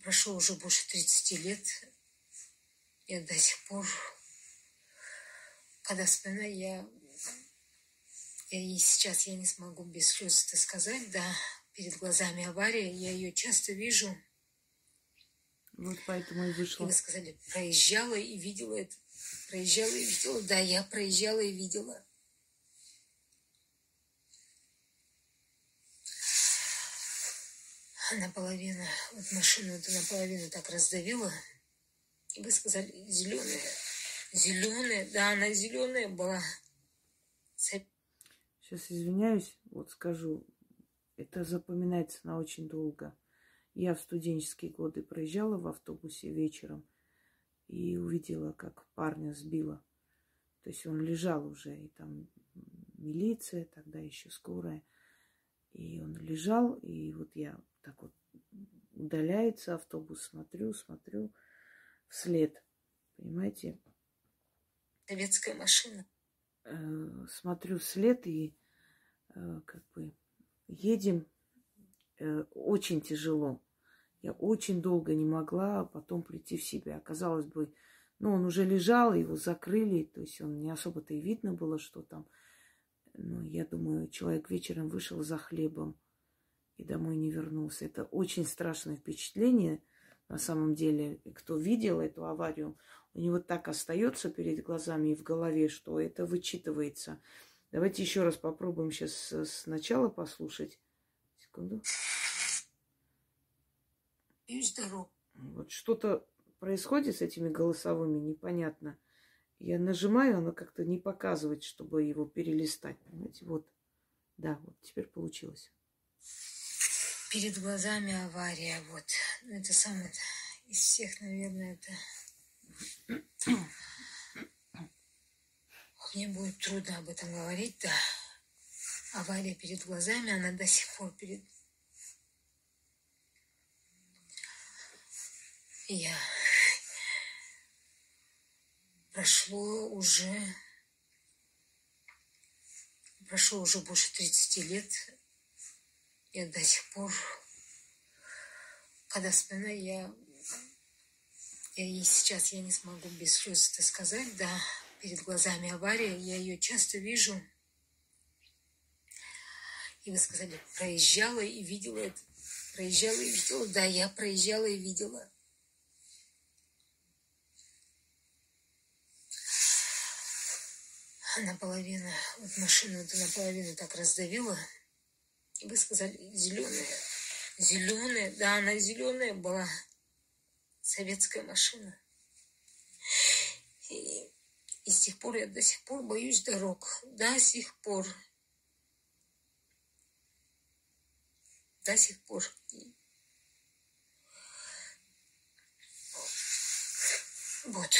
Speaker 2: прошло уже больше 30 лет. Я до сих пор, когда вспоминаю, я, я и сейчас я не смогу без слез это сказать, да, перед глазами авария, я ее часто вижу.
Speaker 1: Вот поэтому и вышла.
Speaker 2: И вы сказали, проезжала и видела это. Проезжала и видела. Да, я проезжала и видела. наполовину, вот машину это наполовину так раздавила. Вы сказали, зеленая. Зеленая, да, она зеленая была.
Speaker 1: Сейчас извиняюсь, вот скажу, это запоминается на очень долго. Я в студенческие годы проезжала в автобусе вечером и увидела, как парня сбила. То есть он лежал уже, и там милиция, тогда еще скорая. И он лежал, и вот я так вот удаляется автобус, смотрю, смотрю вслед. Понимаете?
Speaker 2: Советская машина.
Speaker 1: Э, смотрю вслед и э, как бы едем э, очень тяжело. Я очень долго не могла потом прийти в себя. Казалось бы, ну, он уже лежал, его закрыли, то есть он не особо-то и видно было, что там. Но я думаю, человек вечером вышел за хлебом и домой не вернулся. Это очень страшное впечатление. На самом деле, кто видел эту аварию, у него так остается перед глазами и в голове, что это вычитывается. Давайте еще раз попробуем сейчас сначала послушать. Секунду. Вот что-то происходит с этими голосовыми, непонятно. Я нажимаю, оно как-то не показывает, чтобы его перелистать. Понимаете, вот. Да, вот теперь получилось.
Speaker 2: Перед глазами авария, вот. Ну, это самое, из всех, наверное, это... Мне будет трудно об этом говорить, да. Авария перед глазами, она до сих пор перед... Я прошло уже, прошло уже больше 30 лет. Я до сих пор, когда вспоминаю, я, я и сейчас я не смогу без слез это сказать, да, перед глазами авария, я ее часто вижу. И вы сказали, проезжала и видела это. Проезжала и видела. Да, я проезжала и видела. наполовину, вот машину вот наполовину так раздавила. Вы сказали, зеленая. Зеленая, да, она зеленая была. Советская машина. И, и с тех пор я до сих пор боюсь дорог. До сих пор. До сих пор. Вот.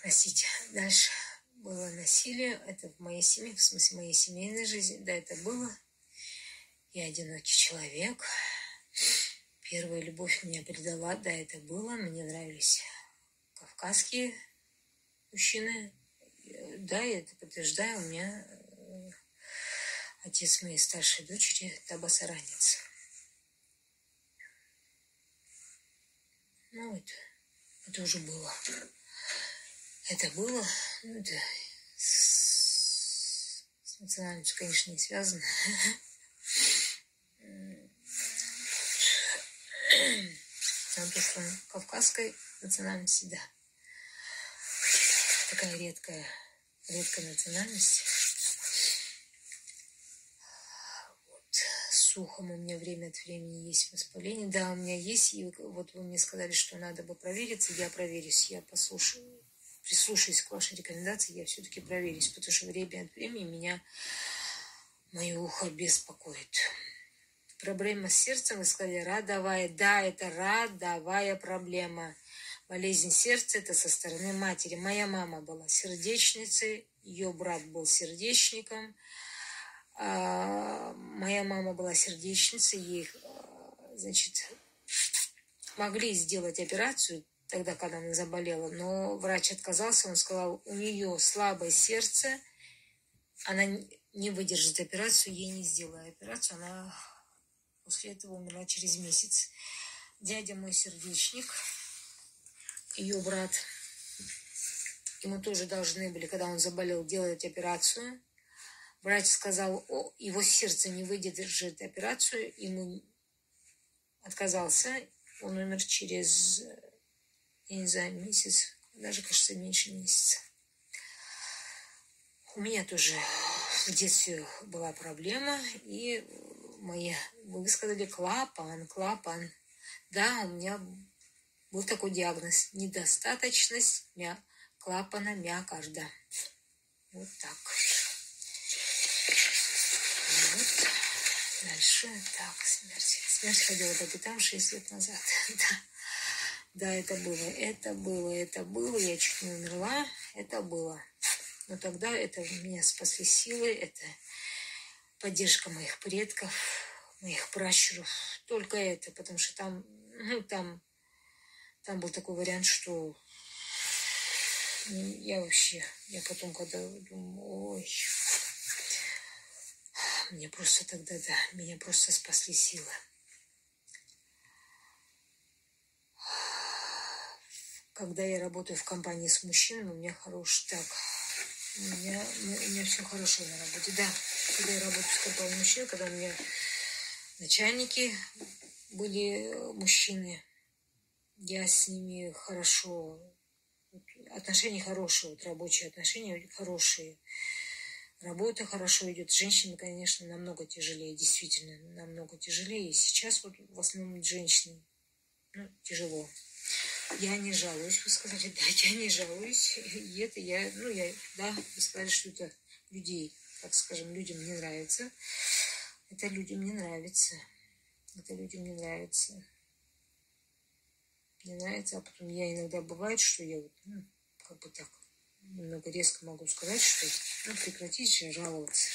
Speaker 2: Простите, дальше было насилие. Это в моей семье, в смысле моей семейной жизни. Да, это было. Я одинокий человек. Первая любовь меня предала. Да, это было. Мне нравились кавказские мужчины. Да, я это подтверждаю. У меня э, отец моей старшей дочери табасаранец. Ну, это, это уже было. Это было, ну, это с, национальностью, конечно, не связано. Что он кавказской национальности, да. Такая редкая, редкая национальность. Вот. С ухом у меня время от времени есть воспаление. Да, у меня есть. И вот вы мне сказали, что надо бы провериться. Я проверюсь, я послушаю прислушаюсь к вашей рекомендации, я все-таки проверюсь, потому что время от времени меня мое ухо беспокоит. Проблема с сердцем, вы сказали, родовая. Да, это родовая проблема. Болезнь сердца – это со стороны матери. Моя мама была сердечницей, ее брат был сердечником. А, моя мама была сердечницей, ей, а, значит, могли сделать операцию тогда, когда она заболела, но врач отказался, он сказал, у нее слабое сердце, она не выдержит операцию, ей не сделаю операцию, она после этого умерла через месяц. Дядя мой сердечник, ее брат, ему тоже должны были, когда он заболел, делать операцию. Врач сказал, о, его сердце не выдержит операцию, ему отказался, он умер через не знаю, месяц, даже, кажется, меньше месяца. У меня тоже в детстве была проблема, и мои, вы сказали, клапан, клапан. Да, у меня был такой диагноз. Недостаточность мя... клапана миокарда. Вот так. Вот. Дальше. Так, смерть. Смерть ходила по пятам 6 лет назад. [LAUGHS] да. Да, это было, это было, это было. Я чуть не умерла. Это было. Но тогда это меня спасли силы, это поддержка моих предков, моих пращуров. Только это, потому что там, ну, там, там был такой вариант, что я вообще, я потом, когда думаю, ой, мне просто тогда, да, меня просто спасли силы. Когда я работаю в компании с мужчинами, у меня хороший так, у меня, у меня все хорошо на работе. Да, когда я работаю с компанией мужчин, когда у меня начальники были мужчины, я с ними хорошо отношения хорошие, вот рабочие отношения хорошие. Работа хорошо идет. С женщинами, конечно, намного тяжелее, действительно, намного тяжелее. Сейчас вот в основном женщины, ну, тяжело. Я не жалуюсь, вы сказали, [LAUGHS] да, я не жалуюсь. И это я, ну, я, да, вы сказали, что это людей, так скажем, людям не нравится. Это людям не нравится. Это людям не нравится. Не нравится, а потом я иногда бывает, что я вот, ну, как бы так немного резко могу сказать, что ну, прекратите жаловаться.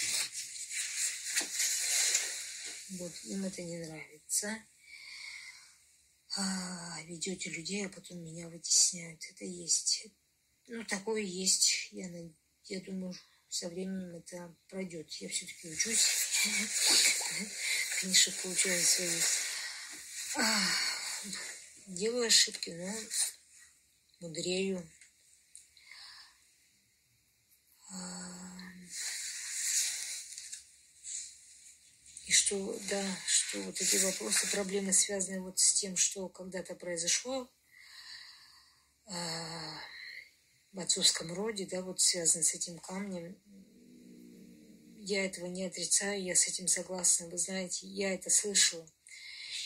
Speaker 2: Вот, им это не нравится. А, ведете людей, а потом меня вытесняют. Это есть. Ну, такое есть. Я, я думаю, со временем это пройдет. Я все-таки учусь. [LAUGHS] Конечно, получаю свои... А, делаю ошибки, но мудрею. И что, да, что вот эти вопросы, проблемы связаны вот с тем, что когда-то произошло э, в отцовском роде, да, вот связано с этим камнем. Я этого не отрицаю, я с этим согласна. Вы знаете, я это слышала.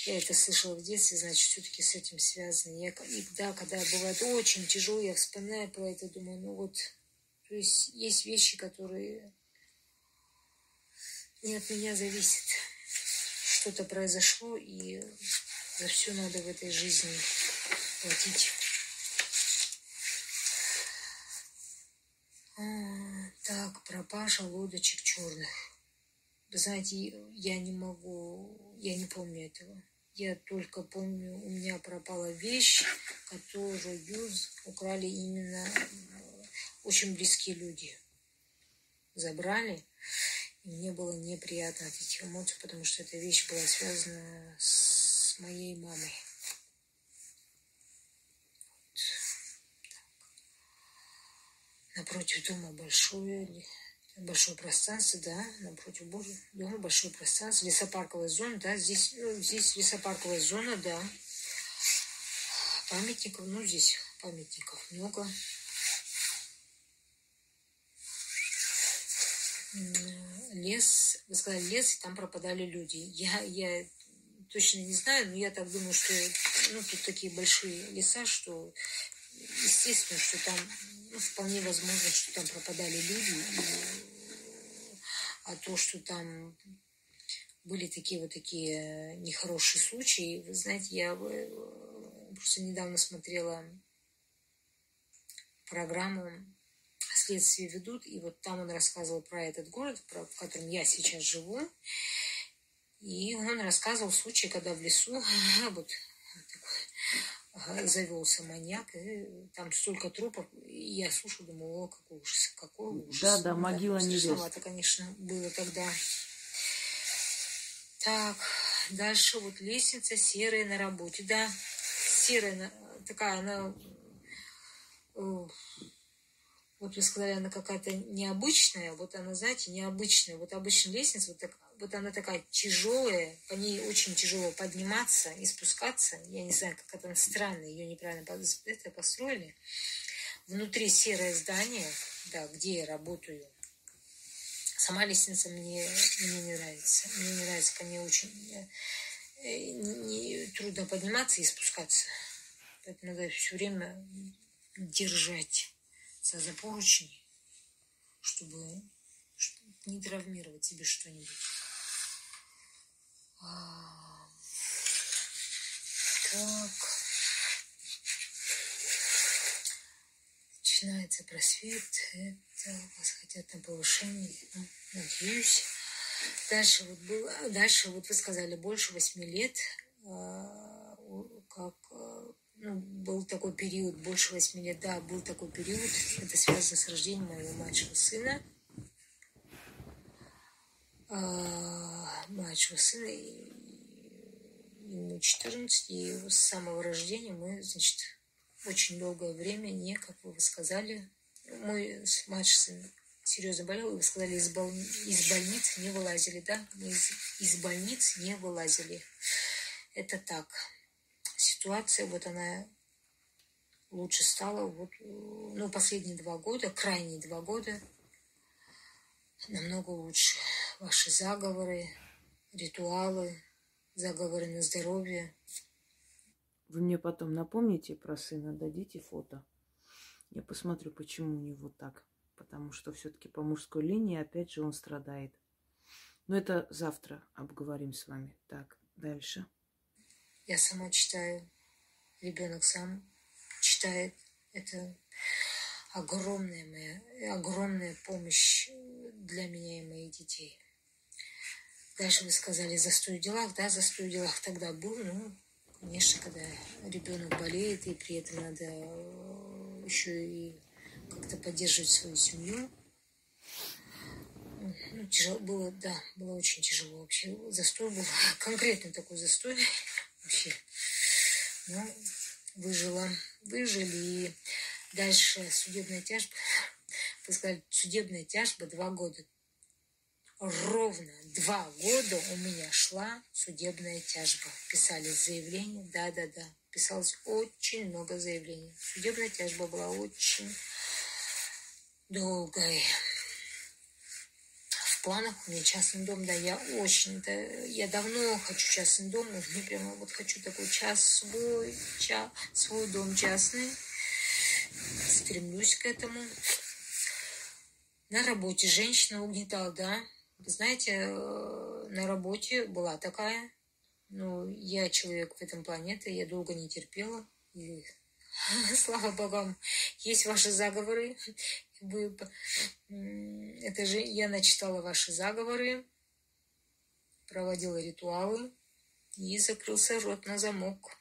Speaker 2: Я это слышала в детстве, значит, все-таки с этим связано. Я, и да, когда бывает очень тяжело, я вспоминаю про это, думаю, ну вот, то есть есть вещи, которые не от меня зависят. Что-то произошло, и за все надо в этой жизни платить. А, так, пропажа лодочек черных. Вы знаете, я не могу, я не помню этого. Я только помню, у меня пропала вещь, которую украли именно очень близкие люди забрали. Мне было неприятно от этих эмоций, потому что эта вещь была связана с моей мамой. Напротив дома большое, большое пространство, да, напротив дома большое пространство, лесопарковая зона, да, здесь, ну, здесь лесопарковая зона, да. Памятников, ну, здесь памятников много. Лес, вы сказали лес, и там пропадали люди. Я, я точно не знаю, но я так думаю, что ну, тут такие большие леса, что естественно, что там ну, вполне возможно, что там пропадали люди. И, а то, что там были такие вот такие нехорошие случаи, вы знаете, я э, просто недавно смотрела программу следствие ведут, и вот там он рассказывал про этот город, про, в котором я сейчас живу, и он рассказывал случай, когда в лесу [LAUGHS] вот завелся маньяк, и там столько трупов, и я слушаю, думаю, о, какой ужас, какой ужас.
Speaker 1: Да, да, могила
Speaker 2: не Это, конечно, было тогда. Так, дальше вот лестница серая на работе, да, серая, такая, она вот вы сказали, она какая-то необычная, вот она, знаете, необычная. Вот обычная лестница, вот, так, вот она такая тяжелая, по ней очень тяжело подниматься и спускаться. Я не знаю, как это странно, ее неправильно это построили. Внутри серое здание, да, где я работаю. Сама лестница мне, мне не нравится. Мне не нравится, по ней очень э, не, трудно подниматься и спускаться. Поэтому надо все время держать за поручни, чтобы не травмировать себе что-нибудь. А, так. Начинается просвет. Это вас хотят на повышение. Ну, надеюсь. Дальше вот было, дальше вот вы сказали больше восьми лет, а, как а, ну, был такой период, больше восьми лет, да, был такой период, это связано с рождением моего младшего сына. А, младшего сына, ему 14, и с самого рождения мы, значит, очень долгое время не, как вы сказали, мой младший сын серьезно болел, и вы сказали, из, бол... из больницы не вылазили, да? Мы из, из больниц не вылазили. Это так ситуация, вот она лучше стала. Вот, ну, последние два года, крайние два года, намного лучше. Ваши заговоры, ритуалы, заговоры на здоровье.
Speaker 1: Вы мне потом напомните про сына, дадите фото. Я посмотрю, почему у него так. Потому что все-таки по мужской линии, опять же, он страдает. Но это завтра обговорим с вами. Так, дальше.
Speaker 2: Я сама читаю, ребенок сам читает. Это огромная моя, огромная помощь для меня и моих детей. Дальше вы сказали застой в делах, да, застой в делах тогда был, ну, конечно, когда ребенок болеет, и при этом надо еще и как-то поддерживать свою семью. Ну, тяжело было, да, было очень тяжело вообще. Застой был, [LAUGHS] конкретно такой застой вообще. Ну, выжила, выжили. Дальше судебная тяжба. Вы судебная тяжба два года. Ровно два года у меня шла судебная тяжба. Писали заявление, да-да-да. Писалось очень много заявлений. Судебная тяжба была очень долгой планах. У меня частный дом, да, я очень, да, я давно хочу частный дом, мне прямо вот хочу такой час свой, ча, свой дом частный, стремлюсь к этому. На работе женщина угнетала, да, знаете, э, на работе была такая, ну, я человек в этом планете, я долго не терпела, и [LAUGHS] слава богам, есть ваши заговоры, вы, это же я начитала ваши заговоры, проводила ритуалы и закрылся рот на замок.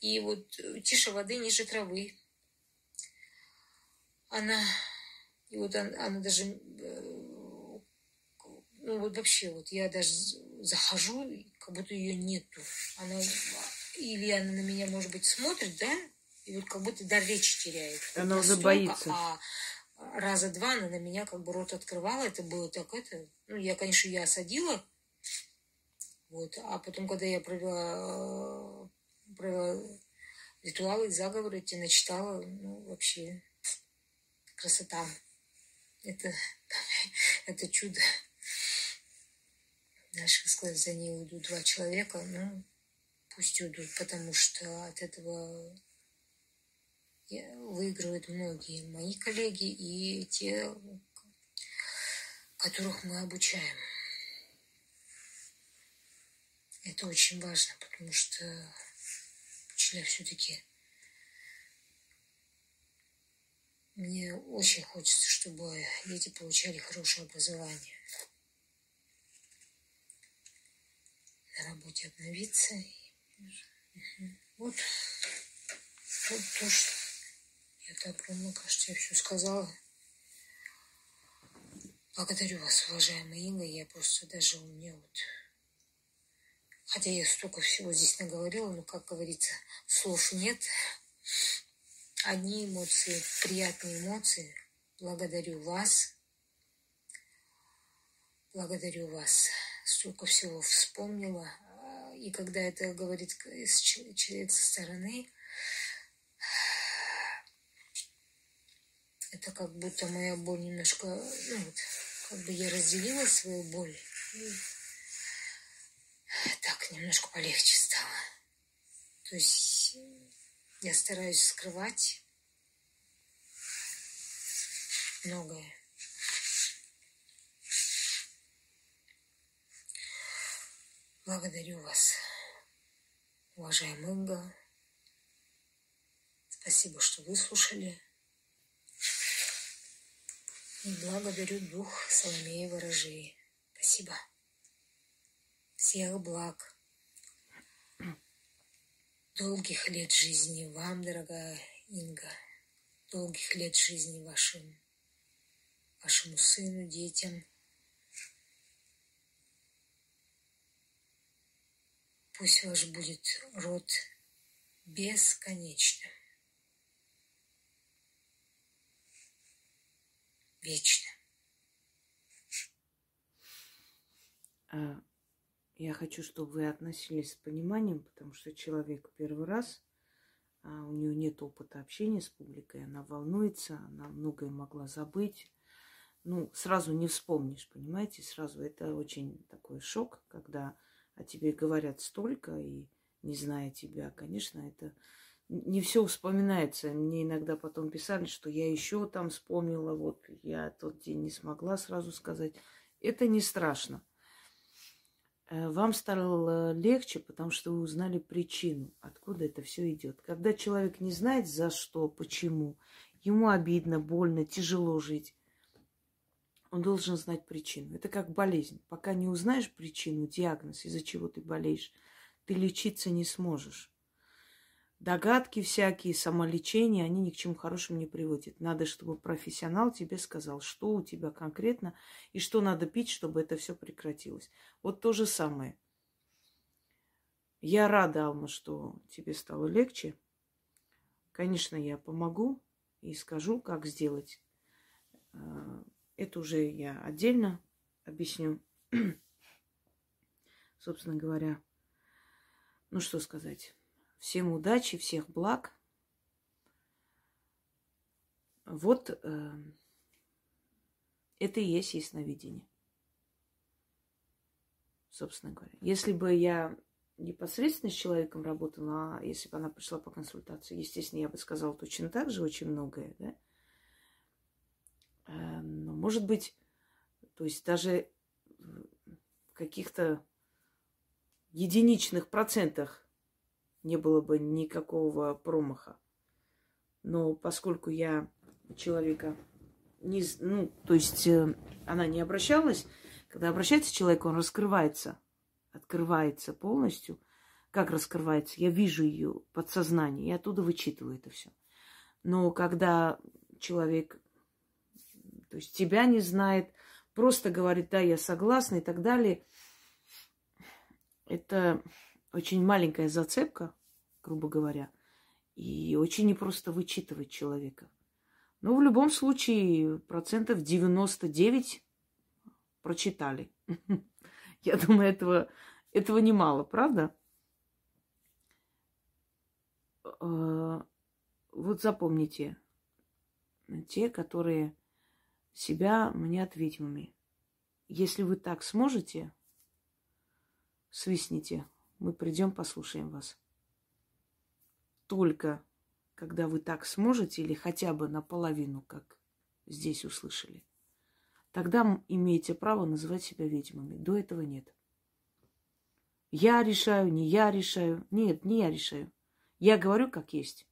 Speaker 2: И вот э, тише воды ниже травы. Она, и вот она, она даже, э, ну вот вообще, вот я даже захожу, как будто ее нету. Она, или она на меня, может быть, смотрит, да, и вот как будто дар речи теряет.
Speaker 1: Она уже боится.
Speaker 2: А раза два она на меня как бы рот открывала. Это было так, это... Ну, я, конечно, я осадила. Вот. А потом, когда я провела, провела ритуалы, заговоры, эти начитала, ну, вообще красота. Это, [LAUGHS] это чудо. Дальше сказать, за ней уйдут два человека, ну, пусть уйдут, потому что от этого выигрывают многие мои коллеги и те, которых мы обучаем. Это очень важно, потому что учителя все-таки мне очень хочется, чтобы дети получали хорошее образование. На работе обновиться. Вот, вот то, что я так думаю, кажется, я все сказала. Благодарю вас, уважаемая Инга. Я просто даже у меня вот... Хотя я столько всего здесь наговорила, но, как говорится, слов нет. Одни эмоции, приятные эмоции. Благодарю вас. Благодарю вас. Столько всего вспомнила. И когда это говорит человек со стороны, это как будто моя боль немножко, ну вот, как бы я разделила свою боль. И так немножко полегче стало. То есть я стараюсь скрывать многое. Благодарю вас, уважаемый Инга. Спасибо, что выслушали. Благодарю дух Соломеи Ворожей. Спасибо. Всех благ. Долгих лет жизни вам, дорогая Инга. Долгих лет жизни вашим, вашему сыну, детям. Пусть ваш будет род бесконечным. Вечно.
Speaker 1: А, я хочу, чтобы вы относились с пониманием, потому что человек первый раз, а у нее нет опыта общения с публикой, она волнуется, она многое могла забыть. Ну, сразу не вспомнишь, понимаете, сразу это очень такой шок, когда о тебе говорят столько и не зная тебя, конечно, это не все вспоминается. Мне иногда потом писали, что я еще там вспомнила, вот я тот день не смогла сразу сказать. Это не страшно. Э, вам стало легче, потому что вы узнали причину, откуда это все идет. Когда человек не знает, за что, почему, ему обидно, больно, тяжело жить, он должен знать причину. Это как болезнь. Пока не узнаешь причину, диагноз, из-за чего ты болеешь, ты лечиться не сможешь. Догадки всякие, самолечение, они ни к чему хорошему не приводят. Надо, чтобы профессионал тебе сказал, что у тебя конкретно и что надо пить, чтобы это все прекратилось. Вот то же самое. Я рада, Алма, что тебе стало легче. Конечно, я помогу и скажу, как сделать. А, это уже я отдельно объясню. [CLEARS THROAT] Собственно говоря, ну что сказать. Всем удачи, всех благ. Вот э, это и есть ясновидение. Собственно говоря. Если бы я непосредственно с человеком работала, а если бы она пришла по консультации, естественно, я бы сказала точно так же очень многое, да. Э, но, может быть, то есть даже в каких-то единичных процентах не было бы никакого промаха. Но поскольку я человека не, ну, то есть э, она не обращалась, когда обращается человек, он раскрывается, открывается полностью. Как раскрывается? Я вижу ее подсознание, и оттуда вычитываю это все. Но когда человек, то есть тебя не знает, просто говорит, да, я согласна и так далее, это очень маленькая зацепка, грубо говоря, и очень непросто вычитывать человека. Но в любом случае процентов 99 прочитали. [LAUGHS] Я думаю, этого, этого немало, правда? Э, вот запомните, те, которые себя мнят ведьмами. Если вы так сможете, свистните мы придем, послушаем вас. Только когда вы так сможете, или хотя бы наполовину, как здесь услышали, тогда имеете право называть себя ведьмами. До этого нет. Я решаю, не я решаю. Нет, не я решаю. Я говорю, как есть.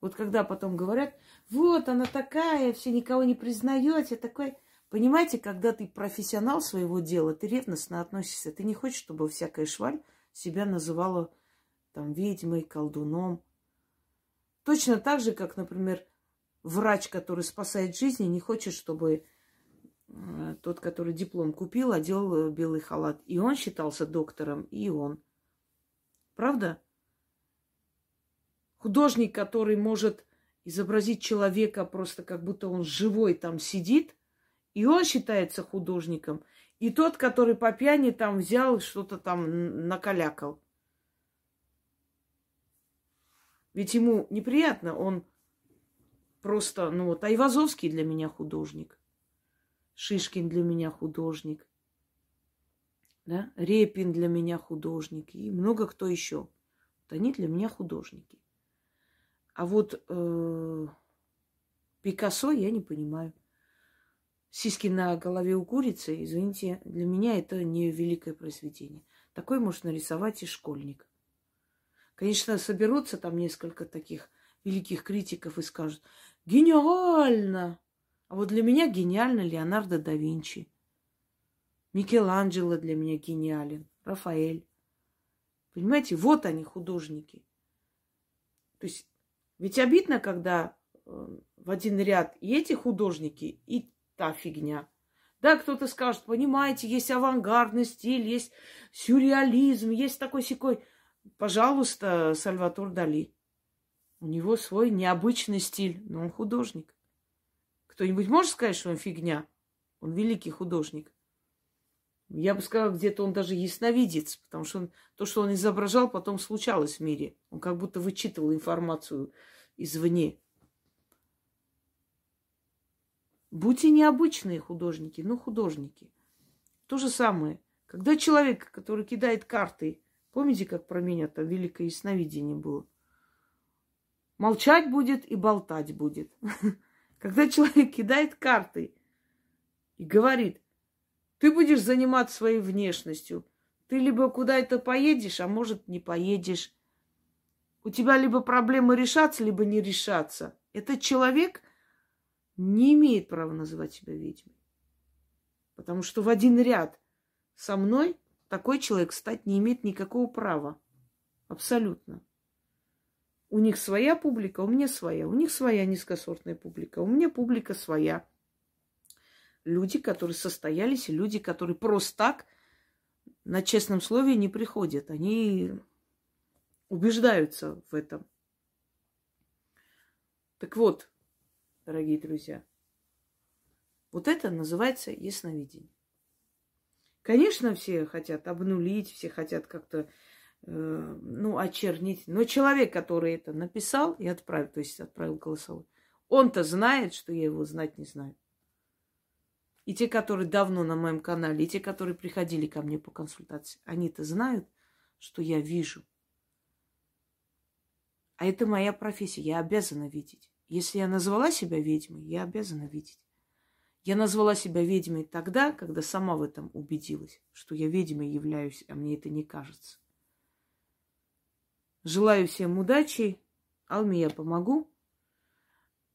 Speaker 1: Вот когда потом говорят, вот она такая, все никого не признаете, такой... Понимаете, когда ты профессионал своего дела, ты ревностно относишься. Ты не хочешь, чтобы всякая шваль себя называла там ведьмой, колдуном. Точно так же, как, например, врач, который спасает жизни, не хочет, чтобы э, тот, который диплом купил, одел э, белый халат. И он считался доктором, и он. Правда? Художник, который может изобразить человека просто как будто он живой там сидит, и он считается художником – и тот, который по пьяни там взял, что-то там накалякал. Ведь ему неприятно, он просто, ну вот, Айвазовский для меня художник. Шишкин для меня художник. Да? Репин для меня художник. И много кто еще. Вот они для меня художники. А вот э, Пикассо я не понимаю сиськи на голове у курицы, извините, для меня это не великое произведение. Такой может нарисовать и школьник. Конечно, соберутся там несколько таких великих критиков и скажут, гениально! А вот для меня гениально Леонардо да Винчи. Микеланджело для меня гениален. Рафаэль. Понимаете, вот они, художники. То есть, ведь обидно, когда э, в один ряд и эти художники, и та фигня. Да, кто-то скажет, понимаете, есть авангардный стиль, есть сюрреализм, есть такой секой. Пожалуйста, Сальватор Дали. У него свой необычный стиль, но он художник. Кто-нибудь может сказать, что он фигня? Он великий художник. Я бы сказала, где-то он даже ясновидец, потому что он, то, что он изображал, потом случалось в мире. Он как будто вычитывал информацию извне. Будьте необычные художники, но художники. То же самое. Когда человек, который кидает карты, помните, как про меня там великое ясновидение было? Молчать будет и болтать будет. [LAUGHS] Когда человек кидает карты и говорит, ты будешь заниматься своей внешностью, ты либо куда-то поедешь, а может не поедешь. У тебя либо проблемы решаться, либо не решаться. Этот человек не имеет права называть себя ведьмой. Потому что в один ряд со мной такой человек стать не имеет никакого права. Абсолютно. У них своя публика, у меня своя. У них своя низкосортная публика, у меня публика своя. Люди, которые состоялись, люди, которые просто так на честном слове не приходят. Они убеждаются в этом. Так вот, дорогие друзья. Вот это называется ясновидение. Конечно, все хотят обнулить, все хотят как-то, э, ну, очернить. Но человек, который это написал и отправил, то есть отправил голосовой, он-то знает, что я его знать не знаю. И те, которые давно на моем канале, и те, которые приходили ко мне по консультации, они-то знают, что я вижу. А это моя профессия, я обязана видеть. Если я назвала себя ведьмой, я обязана видеть. Я назвала себя ведьмой тогда, когда сама в этом убедилась, что я ведьмой являюсь, а мне это не кажется. Желаю всем удачи. Алме я помогу.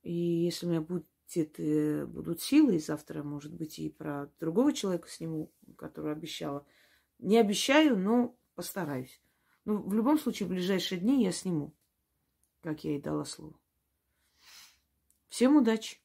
Speaker 1: И если у меня будет, э, будут силы, и завтра, может быть, и про другого человека сниму, который обещала. Не обещаю, но постараюсь. Ну, в любом случае, в ближайшие дни я сниму, как я и дала слово. Всем удачи!